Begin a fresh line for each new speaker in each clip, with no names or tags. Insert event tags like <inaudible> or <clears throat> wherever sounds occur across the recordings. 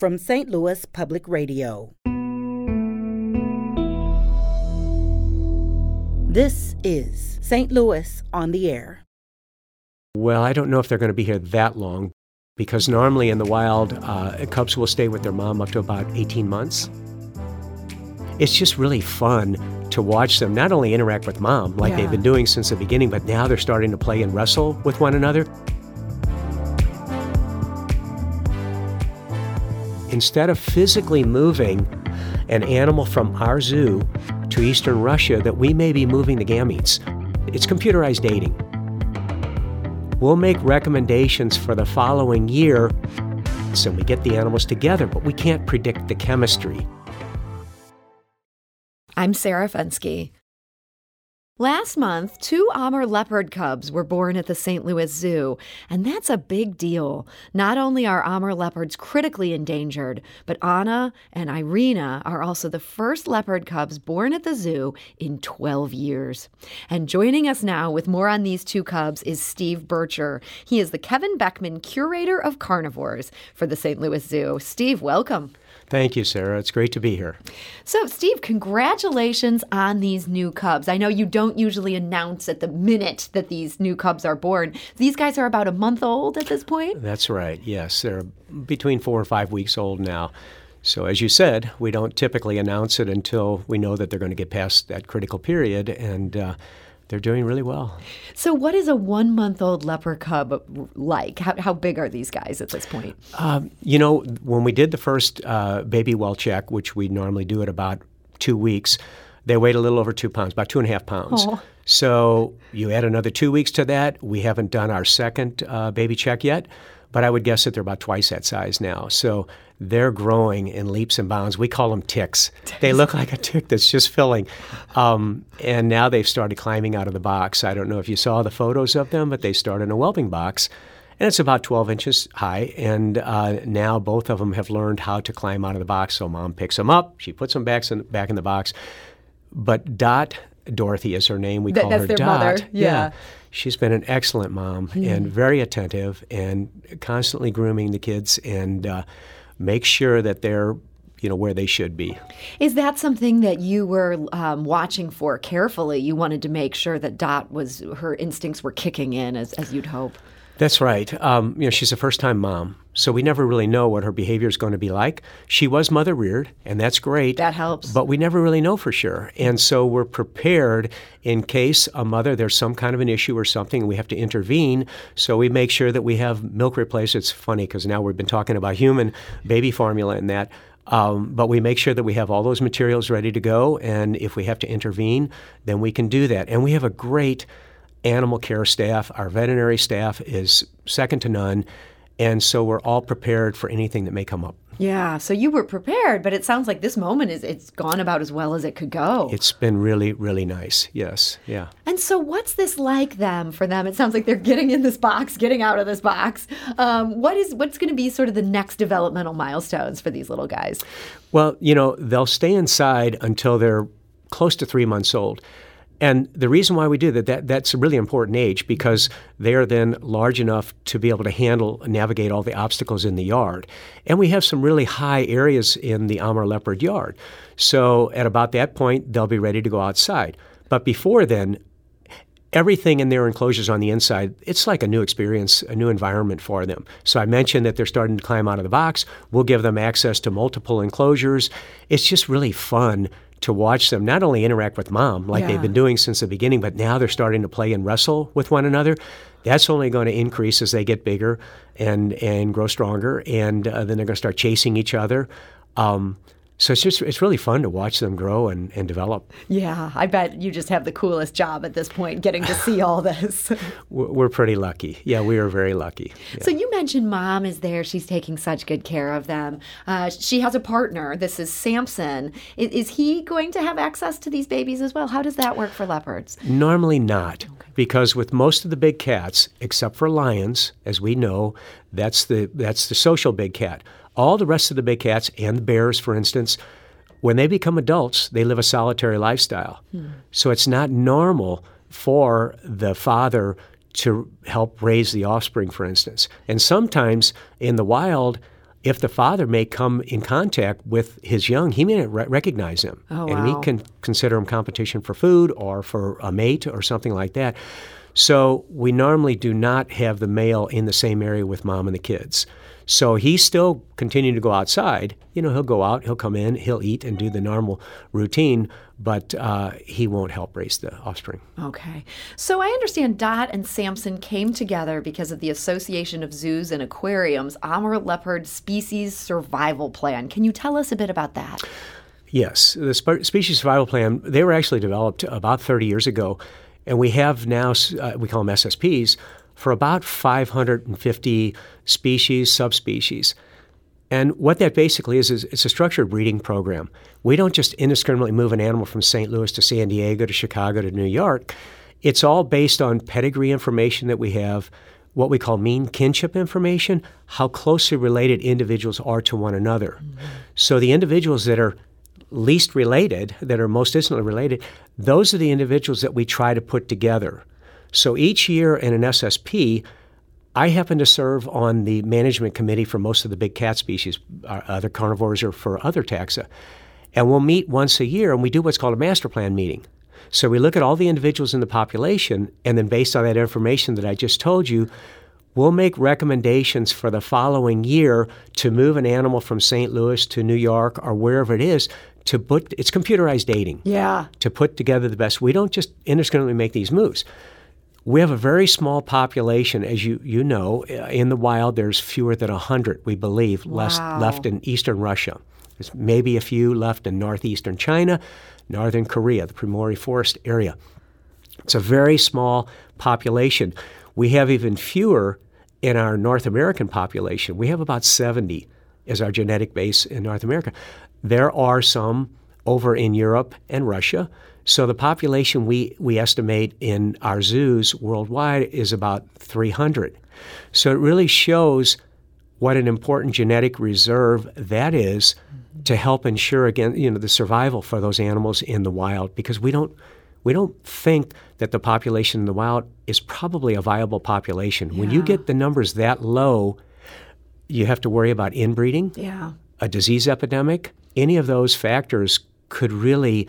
from St. Louis Public Radio. This is St. Louis on the Air.
Well, I don't know if they're going to be here that long because normally in the wild, uh, cubs will stay with their mom up to about 18 months. It's just really fun to watch them not only interact with mom like
Yeah.
they've been doing since the beginning, but now they're starting to play and wrestle with one another. Instead of physically moving an animal from our zoo to eastern Russia, that we may be moving the gametes. It's computerized dating. We'll make recommendations for the following year, so we get the animals together, but we can't predict the chemistry.
I'm Sarah Fenske. Last month, two Amur leopard cubs were born at the St. Louis Zoo, and that's a big deal. Not only are Amur leopards critically endangered, but Anna and Irina are also the first leopard cubs born at the zoo in 12 years. And joining us now with more on these two cubs is Steve Bircher. He is the Kevin Beckman Curator of Carnivores for the St. Louis Zoo. Steve, welcome.
Thank you, Sarah. It's great to be here.
So, Steve, congratulations on these new cubs. I know you don't usually announce at the minute that these new cubs are born. These guys are about a month old at this point.
That's right. Yes, they're between four and five weeks old now. So, as you said, we don't typically announce it until we know that they're going to get past that critical period, and uh, they're doing really well.
So, what is a one month old leopard cub like? How, how big are these guys at this point?
Um, you know, when we did the first uh, baby well check, which we normally do at about two weeks, they weighed a little over two pounds, about two and a half pounds.
Oh.
So you add another two weeks to that. We haven't done our second uh, baby check yet, but I would guess that they're about twice that size now. So they're growing in leaps and bounds. We call them ticks. They look like a tick that's just filling. Um, and now they've started climbing out of the box. I don't know if you saw the photos of them, but they start in a whelping box. And it's about 12 inches high. And uh, now both of them have learned how to climb out of the box. So mom picks them up, she puts them back in, back in the box. But Dot, Dorothy is her name. We
That-
call her Dot.
mother, yeah.
She's been an excellent mom and very attentive and constantly grooming the kids and uh, make sure that they're you know where they should be.
Is that something that you were um, watching for carefully? You wanted to make sure that Dot was, her instincts were kicking in as, as you'd hope.
That's right. Um, you know, she's a first-time mom, so we never really know what her behavior is going to be like. She was mother reared, and that's great.
That helps.
But we never really know for sure, and so we're prepared in case a mother there's some kind of an issue or something, and we have to intervene. So we make sure that we have milk replace. It's funny because now we've been talking about human baby formula and that. Um, but we make sure that we have all those materials ready to go, and if we have to intervene, then we can do that. And we have a great animal care staff. Our veterinary staff is second to none, and so we're all prepared for anything that may come up.
Yeah, so you were prepared, but it sounds like this moment is it's gone about as well as it could go.
It's been really, really nice. Yes, yeah.
And so, what's this like them for them? It sounds like they're getting in this box, getting out of this box. Um, what is what's going to be sort of the next developmental milestones for these little guys?
Well, you know, they'll stay inside until they're close to three months old. And the reason why we do that, that that's a really important age because they are then large enough to be able to handle navigate all the obstacles in the yard. And we have some really high areas in the Amur leopard yard. So at about that point, they'll be ready to go outside. But before then, everything in their enclosures on the inside, it's like a new experience, a new environment for them. So I mentioned that they're starting to climb out of the box. We'll give them access to multiple enclosures. It's just really fun to watch them not only interact with mom like
Yeah.
they've been doing since the beginning, but now they're starting to play and wrestle with one another. That's only going to increase as they get bigger and and grow stronger, and uh, then they're going to start chasing each other. Um, so it's just it's really fun to watch them grow and, and develop.
Yeah, I bet you just have the coolest job at this point, getting to see all this. <laughs>
We're pretty lucky. Yeah, we are very lucky. Yeah.
So you mentioned mom is there; she's taking such good care of them. Uh, she has a partner. This is Samson. Is, is he going to have access to these babies as well? How does that work for leopards?
Normally not, because with most of the big cats, except for lions, as we know, that's the that's the social big cat. All the rest of the big cats and the bears, for instance, when they become adults, they live a solitary lifestyle. Hmm. So it's not normal for the father to help raise the offspring, for instance. And sometimes in the wild, if the father may come in contact with his young, he may not re- recognize him.
Oh,
and he can consider him competition for food or for a mate or something like that. So we normally do not have the male in the same area with mom and the kids. So he's still continuing to go outside. You know, he'll go out, he'll come in, he'll eat and do the normal routine, but uh, he won't help raise the offspring.
Okay. So I understand Dot and Samson came together because of the Association of Zoos and Aquariums Amur Leopard Species Survival Plan. Can you tell us a bit about that?
Yes, the spe- species survival plan, they were actually developed about 30 years ago, and we have now, uh, we call them SSPs, for about 550 species, subspecies. And what that basically is, is it's a structured breeding program. We don't just indiscriminately move an animal from St. Louis to San Diego to Chicago to New York. It's all based on pedigree information that we have, what we call mean kinship information, how closely related individuals are to one another. Mm-hmm. So the individuals that are least related, that are most distantly related, those are the individuals that we try to put together. So each year in an SSP, I happen to serve on the management committee for most of the big cat species, other carnivores or for other taxa. And we'll meet once a year and we do what's called a master plan meeting. So we look at all the individuals in the population, and then based on that information that I just told you, we'll make recommendations for the following year to move an animal from St. Louis to New York or wherever it is to put it's computerized dating
Yeah.
to put together the best. We don't just indiscriminately make these moves. We have a very small population, as you, you know. Uh, In the wild, there's fewer than 100, we believe, less, left in eastern Russia. There's maybe a few left in northeastern China, northern Korea, the Primori Forest area. It's a very small population. We have even fewer in our North American population. We have about 70 as our genetic base in North America. There are some over in Europe and Russia. So the population we, we estimate in our zoos worldwide is about 300. So it really shows what an important genetic reserve that is to help ensure again you know the survival for those animals in the wild because we don't we don't think that the population in the wild is probably a viable population. When you get the numbers that low, you have to worry about inbreeding,
Yeah.
a disease epidemic. Any of those factors could really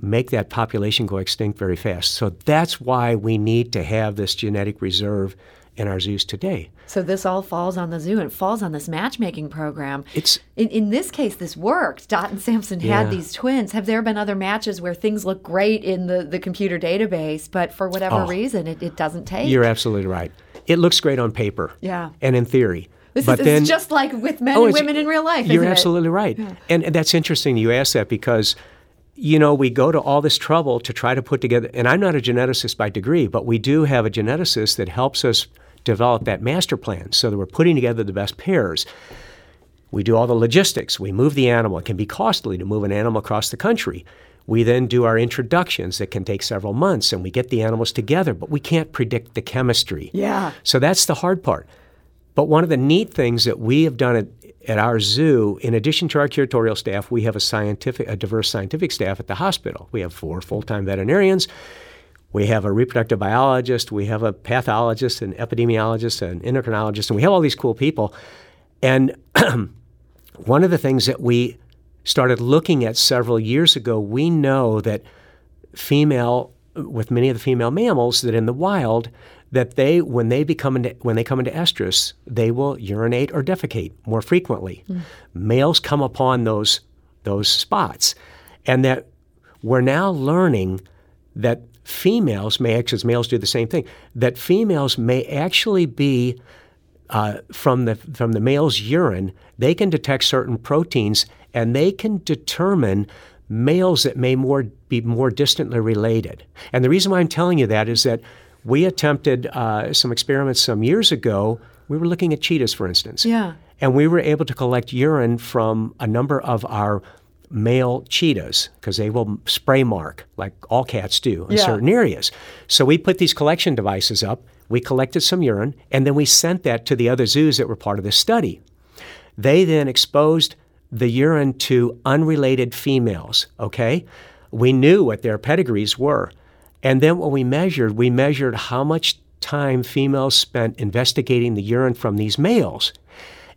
make that population go extinct very fast. So that's why we need to have this genetic reserve in our zoos today.
So this all falls on the zoo and it falls on this matchmaking program.
It's
In, in this case, this worked. Dot and Samson
Yeah.
had these twins. Have there been other matches where things look great in the, the computer database, but for whatever
Oh.
reason, it, it doesn't take?
You're absolutely right. It looks great on paper.
Yeah.
And in theory.
This
but
is,
then
just like with men
Oh,
and women in real life.
You're
isn't it?
absolutely right. And, and that's interesting you ask that because you know, we go to all this trouble to try to put together and I'm not a geneticist by degree, but we do have a geneticist that helps us develop that master plan so that we're putting together the best pairs. We do all the logistics. We move the animal. It can be costly to move an animal across the country. We then do our introductions that can take several months and we get the animals together, but we can't predict the chemistry.
Yeah.
So that's the hard part. But one of the neat things that we have done at, at our zoo, in addition to our curatorial staff, we have a scientific, a diverse scientific staff at the hospital. We have four full-time veterinarians. We have a reproductive biologist. We have a pathologist, an epidemiologist, an endocrinologist, and we have all these cool people. And <clears throat> one of the things that we started looking at several years ago, we know that female with many of the female mammals that in the wild that they when they become into, when they come into estrus they will urinate or defecate more frequently. Males come upon those those spots. And that we're now learning that females may actually as males do the same thing that females may actually be uh, from the from the male's urine, they can detect certain proteins, and they can determine males that may more be more distantly related. And the reason why I'm telling you that is that we attempted uh, some experiments some years ago. We were looking at cheetahs, for instance,
Yeah.
and we were able to collect urine from a number of our male cheetahs because they will spray mark like all cats do in
Yeah.
certain areas. So we put these collection devices up, we collected some urine, and then we sent that to the other zoos that were part of this study. They then exposed the urine to unrelated females, okay? We knew what their pedigrees were. And then what we measured, we measured how much time females spent investigating the urine from these males.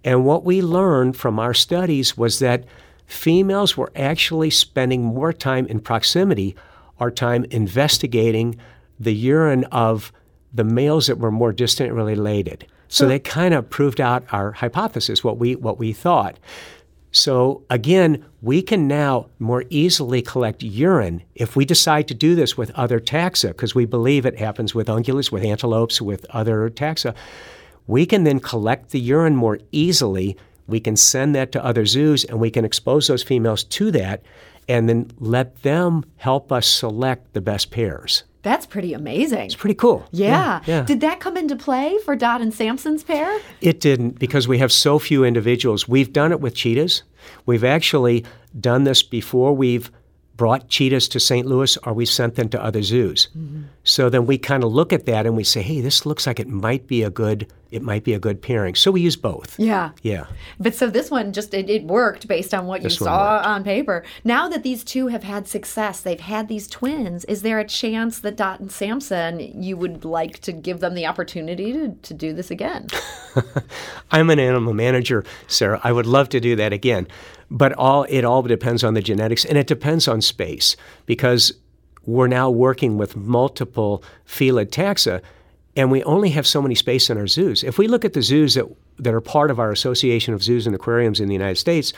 And what we learned from our studies was that females were actually spending more time in proximity, or time investigating the urine of the males that were more distantly related. So, so they kind of proved out our hypothesis, what we what we thought. So again, we can now more easily collect urine if we decide to do this with other taxa, because we believe it happens with ungulates, with antelopes, with other taxa. We can then collect the urine more easily. We can send that to other zoos and we can expose those females to that and then let them help us select the best pairs.
That's pretty amazing.
It's pretty cool.
Yeah. yeah. Did that come into play for Dot and Samson's pair?
It didn't because we have so few individuals. We've done it with cheetahs. We've actually done this before we've brought cheetahs to St. Louis or we sent them to other zoos. Mm-hmm. So then we kind of look at that and we say, hey, this looks like it might be a good it might be a good pairing. So we use both.
Yeah.
Yeah.
But so this one just it, it worked based on what this you saw on paper. Now that these two have had success, they've had these twins, is there a chance that Dot and Samson you would like to give them the opportunity to, to do this again? <laughs>
I'm an animal manager, Sarah. I would love to do that again. But all it all depends on the genetics and it depends on space because we're now working with multiple felid taxa and we only have so many space in our zoos. If we look at the zoos that, that are part of our Association of Zoos and Aquariums in the United States,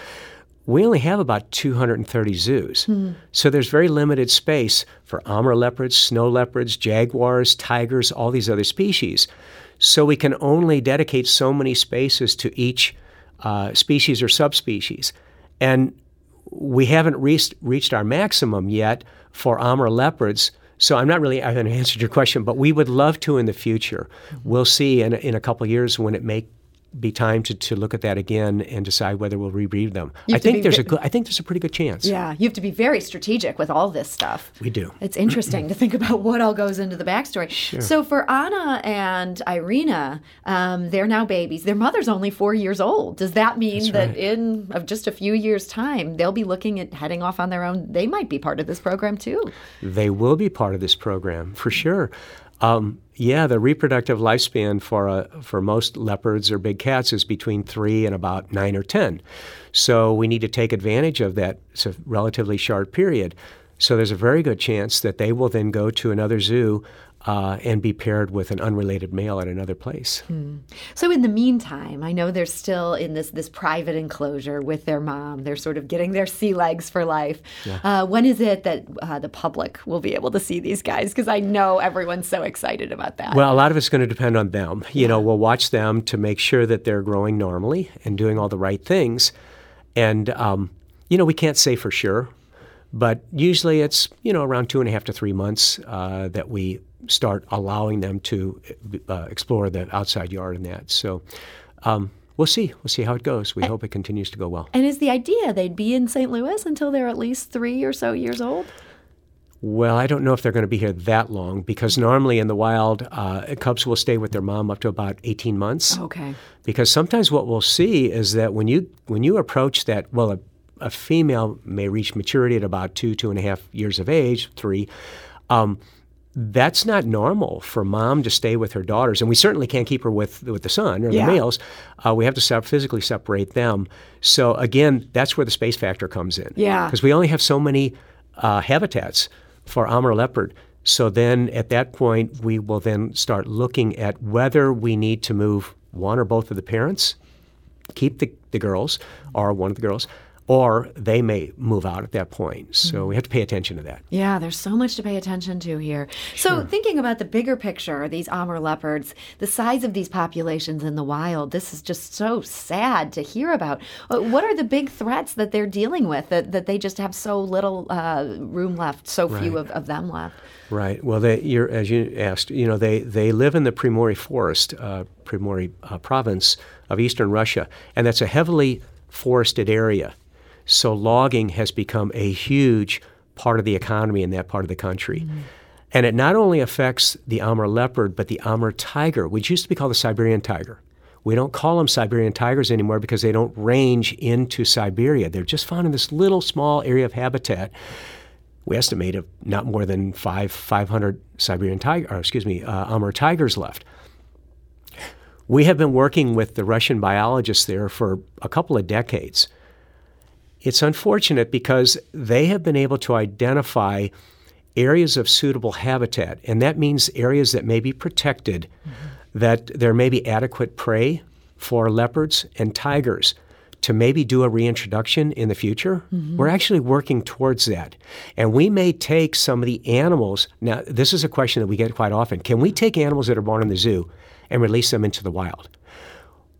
we only have about 230 zoos. Hmm. So there's very limited space for Amur leopards, snow leopards, jaguars, tigers, all these other species. So we can only dedicate so many spaces to each uh, species or subspecies. And we haven't reached, reached our maximum yet for Amur leopards. So I'm not really, I haven't answered your question, but we would love to in the future. We'll see in, in a couple years when it may be time to, to look at that again and decide whether we'll rebreed them. I think there's a good, I think there's a pretty good chance.
Yeah, you have to be very strategic with all this stuff.
We do.
It's interesting to think about what all goes into the backstory. <laughs>
Sure.
So for Anna and Irina, um, they're now babies. Their mother's only four years old. Does that mean
That's
that
right.
in of just a few years' time they'll be looking at heading off on their own? They might be part of this program too.
They will be part of this program for sure. Um, yeah, the reproductive lifespan for uh, for most leopards or big cats is between three and about nine or ten. So we need to take advantage of that. A relatively short period. So there's a very good chance that they will then go to another zoo uh, and be paired with an unrelated male at another place.
Hmm. So in the meantime, I know they're still in this this private enclosure with their mom. They're sort of getting their sea legs for life.
Yeah.
Uh, when is it that uh, the public will be able to see these guys? Because I know everyone's so excited about that.
Well, a lot of it's going to depend on them. You yeah. know, we'll watch them to make sure that they're growing normally and doing all the right things. And um, you know, we can't say for sure but usually it's you know around two and a half to three months uh, that we start allowing them to uh, explore the outside yard and that. So um, we'll see. We'll see how it goes. We and, hope it continues to go well.
And is the idea they'd be in St. Louis until they're at least three or so years old?
Well, I don't know if they're going to be here that long because normally in the wild, uh, cubs will stay with their mom up to about 18 months.
Okay.
Because sometimes what we'll see is that when you when you approach that, well, a, female may reach maturity at about two, two and a half years of age, three. Um, that's not normal for mom to stay with her daughters, and we certainly can't keep her with with the son or
yeah.
the males. Uh, we have to se- physically separate them. So again, that's where the space factor comes in.
Yeah,
because we only have so many uh, habitats for Amur leopard. So then, at that point, we will then start looking at whether we need to move one or both of the parents, keep the, the girls, or one of the girls, or they may move out at that point. So we have to pay attention to that.
Yeah, there's so much to pay attention to here.
Sure.
So thinking about the bigger picture, these Amur leopards, the size of these populations in the wild, this is just so sad to hear about. Uh, what are the big threats that they're dealing with that, that they just have so little uh, room left, so few of, of them left?
Right. Well, they, as you asked, you know, they, they live in the Primory Forest, uh, Primory uh, province of eastern Russia, and that's a heavily forested area. So logging has become a huge part of the economy in that part of the country. Mm-hmm. And it not only affects the Amur leopard, but the Amur tiger, which used to be called the Siberian tiger. We don't call them Siberian tigers anymore because they don't range into Siberia. They're just found in this little small area of habitat. We estimate of not more than five, 500 Siberian tiger, or excuse me, uh, Amur tigers left. We have been working with the Russian biologists there for a couple of decades. It's unfortunate because they have been able to identify areas of suitable habitat, and that means areas that may be protected, mm-hmm. that there may be adequate prey for leopards and tigers to maybe do a reintroduction in the future. Mm-hmm. We're actually working towards that. And we may take some of the animals. Now, this is a question that we get quite often. Can we take animals that are born in the zoo and release them into the wild?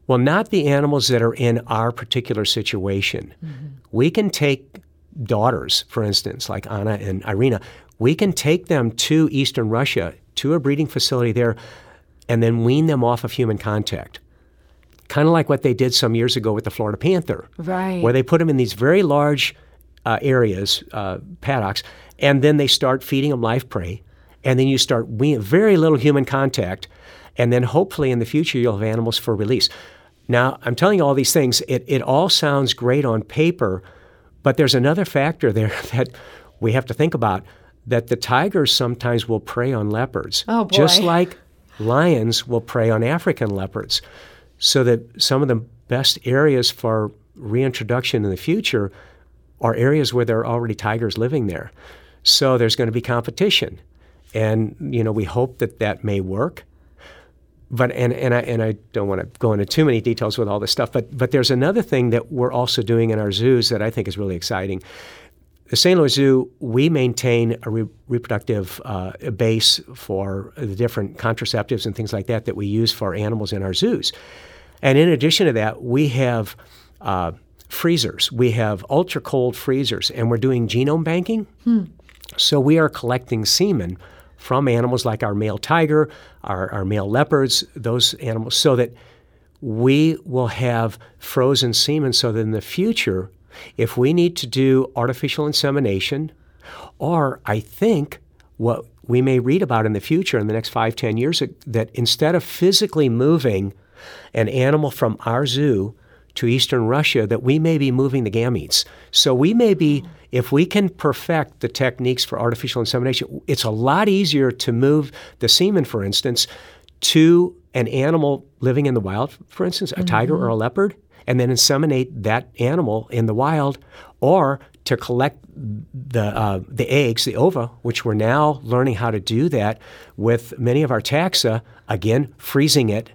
Well, not the animals that are in our particular situation. Mm-hmm. We can take daughters, for instance, like Anna and Irina, we can take them to Eastern Russia, to a breeding facility there, and then wean them off of human contact kind of like what they did some years ago with the Florida panther,
right?
Where they put them in these very large uh, areas, uh, paddocks, and then they start feeding them live prey, and then you start we- very little human contact, and then hopefully in the future you'll have animals for release. Now I'm telling you all these things. It it all sounds great on paper, but there's another factor there <laughs> that we have to think about. That the tigers sometimes will prey on leopards,
oh,
just like lions will prey on African leopards so that some of the best areas for reintroduction in the future are areas where there are already tigers living there. So there's going to be competition. And, you know, we hope that that may work. But, and, and, I, and I don't want to go into too many details with all this stuff, but, but there's another thing that we're also doing in our zoos that I think is really exciting. The St. Louis Zoo, we maintain a re- reproductive uh, base for the different contraceptives and things like that that we use for animals in our zoos. And in addition to that, we have uh, freezers. We have ultra cold freezers, and we're doing genome banking. Hmm. So we are collecting semen from animals like our male tiger, our, our male leopards, those animals, so that we will have frozen semen so that in the future, if we need to do artificial insemination, or I think what we may read about in the future in the next five, ten years, that instead of physically moving an animal from our zoo to eastern Russia that we may be moving the gametes. So we may be, if we can perfect the techniques for artificial insemination, it's a lot easier to move the semen, for instance, to an animal living in the wild, for instance, a mm-hmm. tiger or a leopard, and then inseminate that animal in the wild, or to collect the uh, the eggs, the ova, which we're now learning how to do that with many of our taxa. Again, freezing it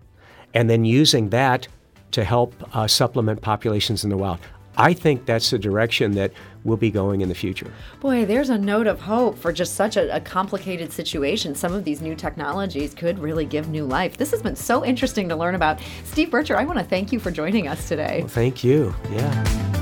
and then using that to help uh, supplement populations in the wild. I think that's the direction that we'll be going in the future.
Boy, there's a note of hope for just such a, a, complicated situation. Some of these new technologies could really give new life. This has been so interesting to learn about. Steve Bircher, I want to thank you for joining us today.
Well, thank you. Yeah.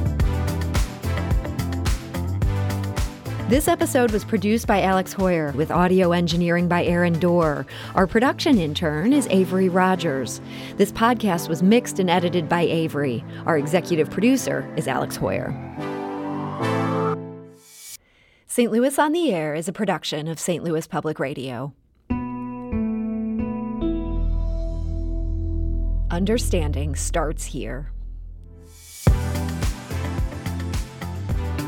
This episode was produced by Alex Heuer with audio engineering by Aaron Doerr. Our production intern is Avery Rogers. This podcast was mixed and edited by Avery. Our executive producer is Alex Heuer. St. Louis on the Air is a production of St. Louis Public Radio. Understanding starts here.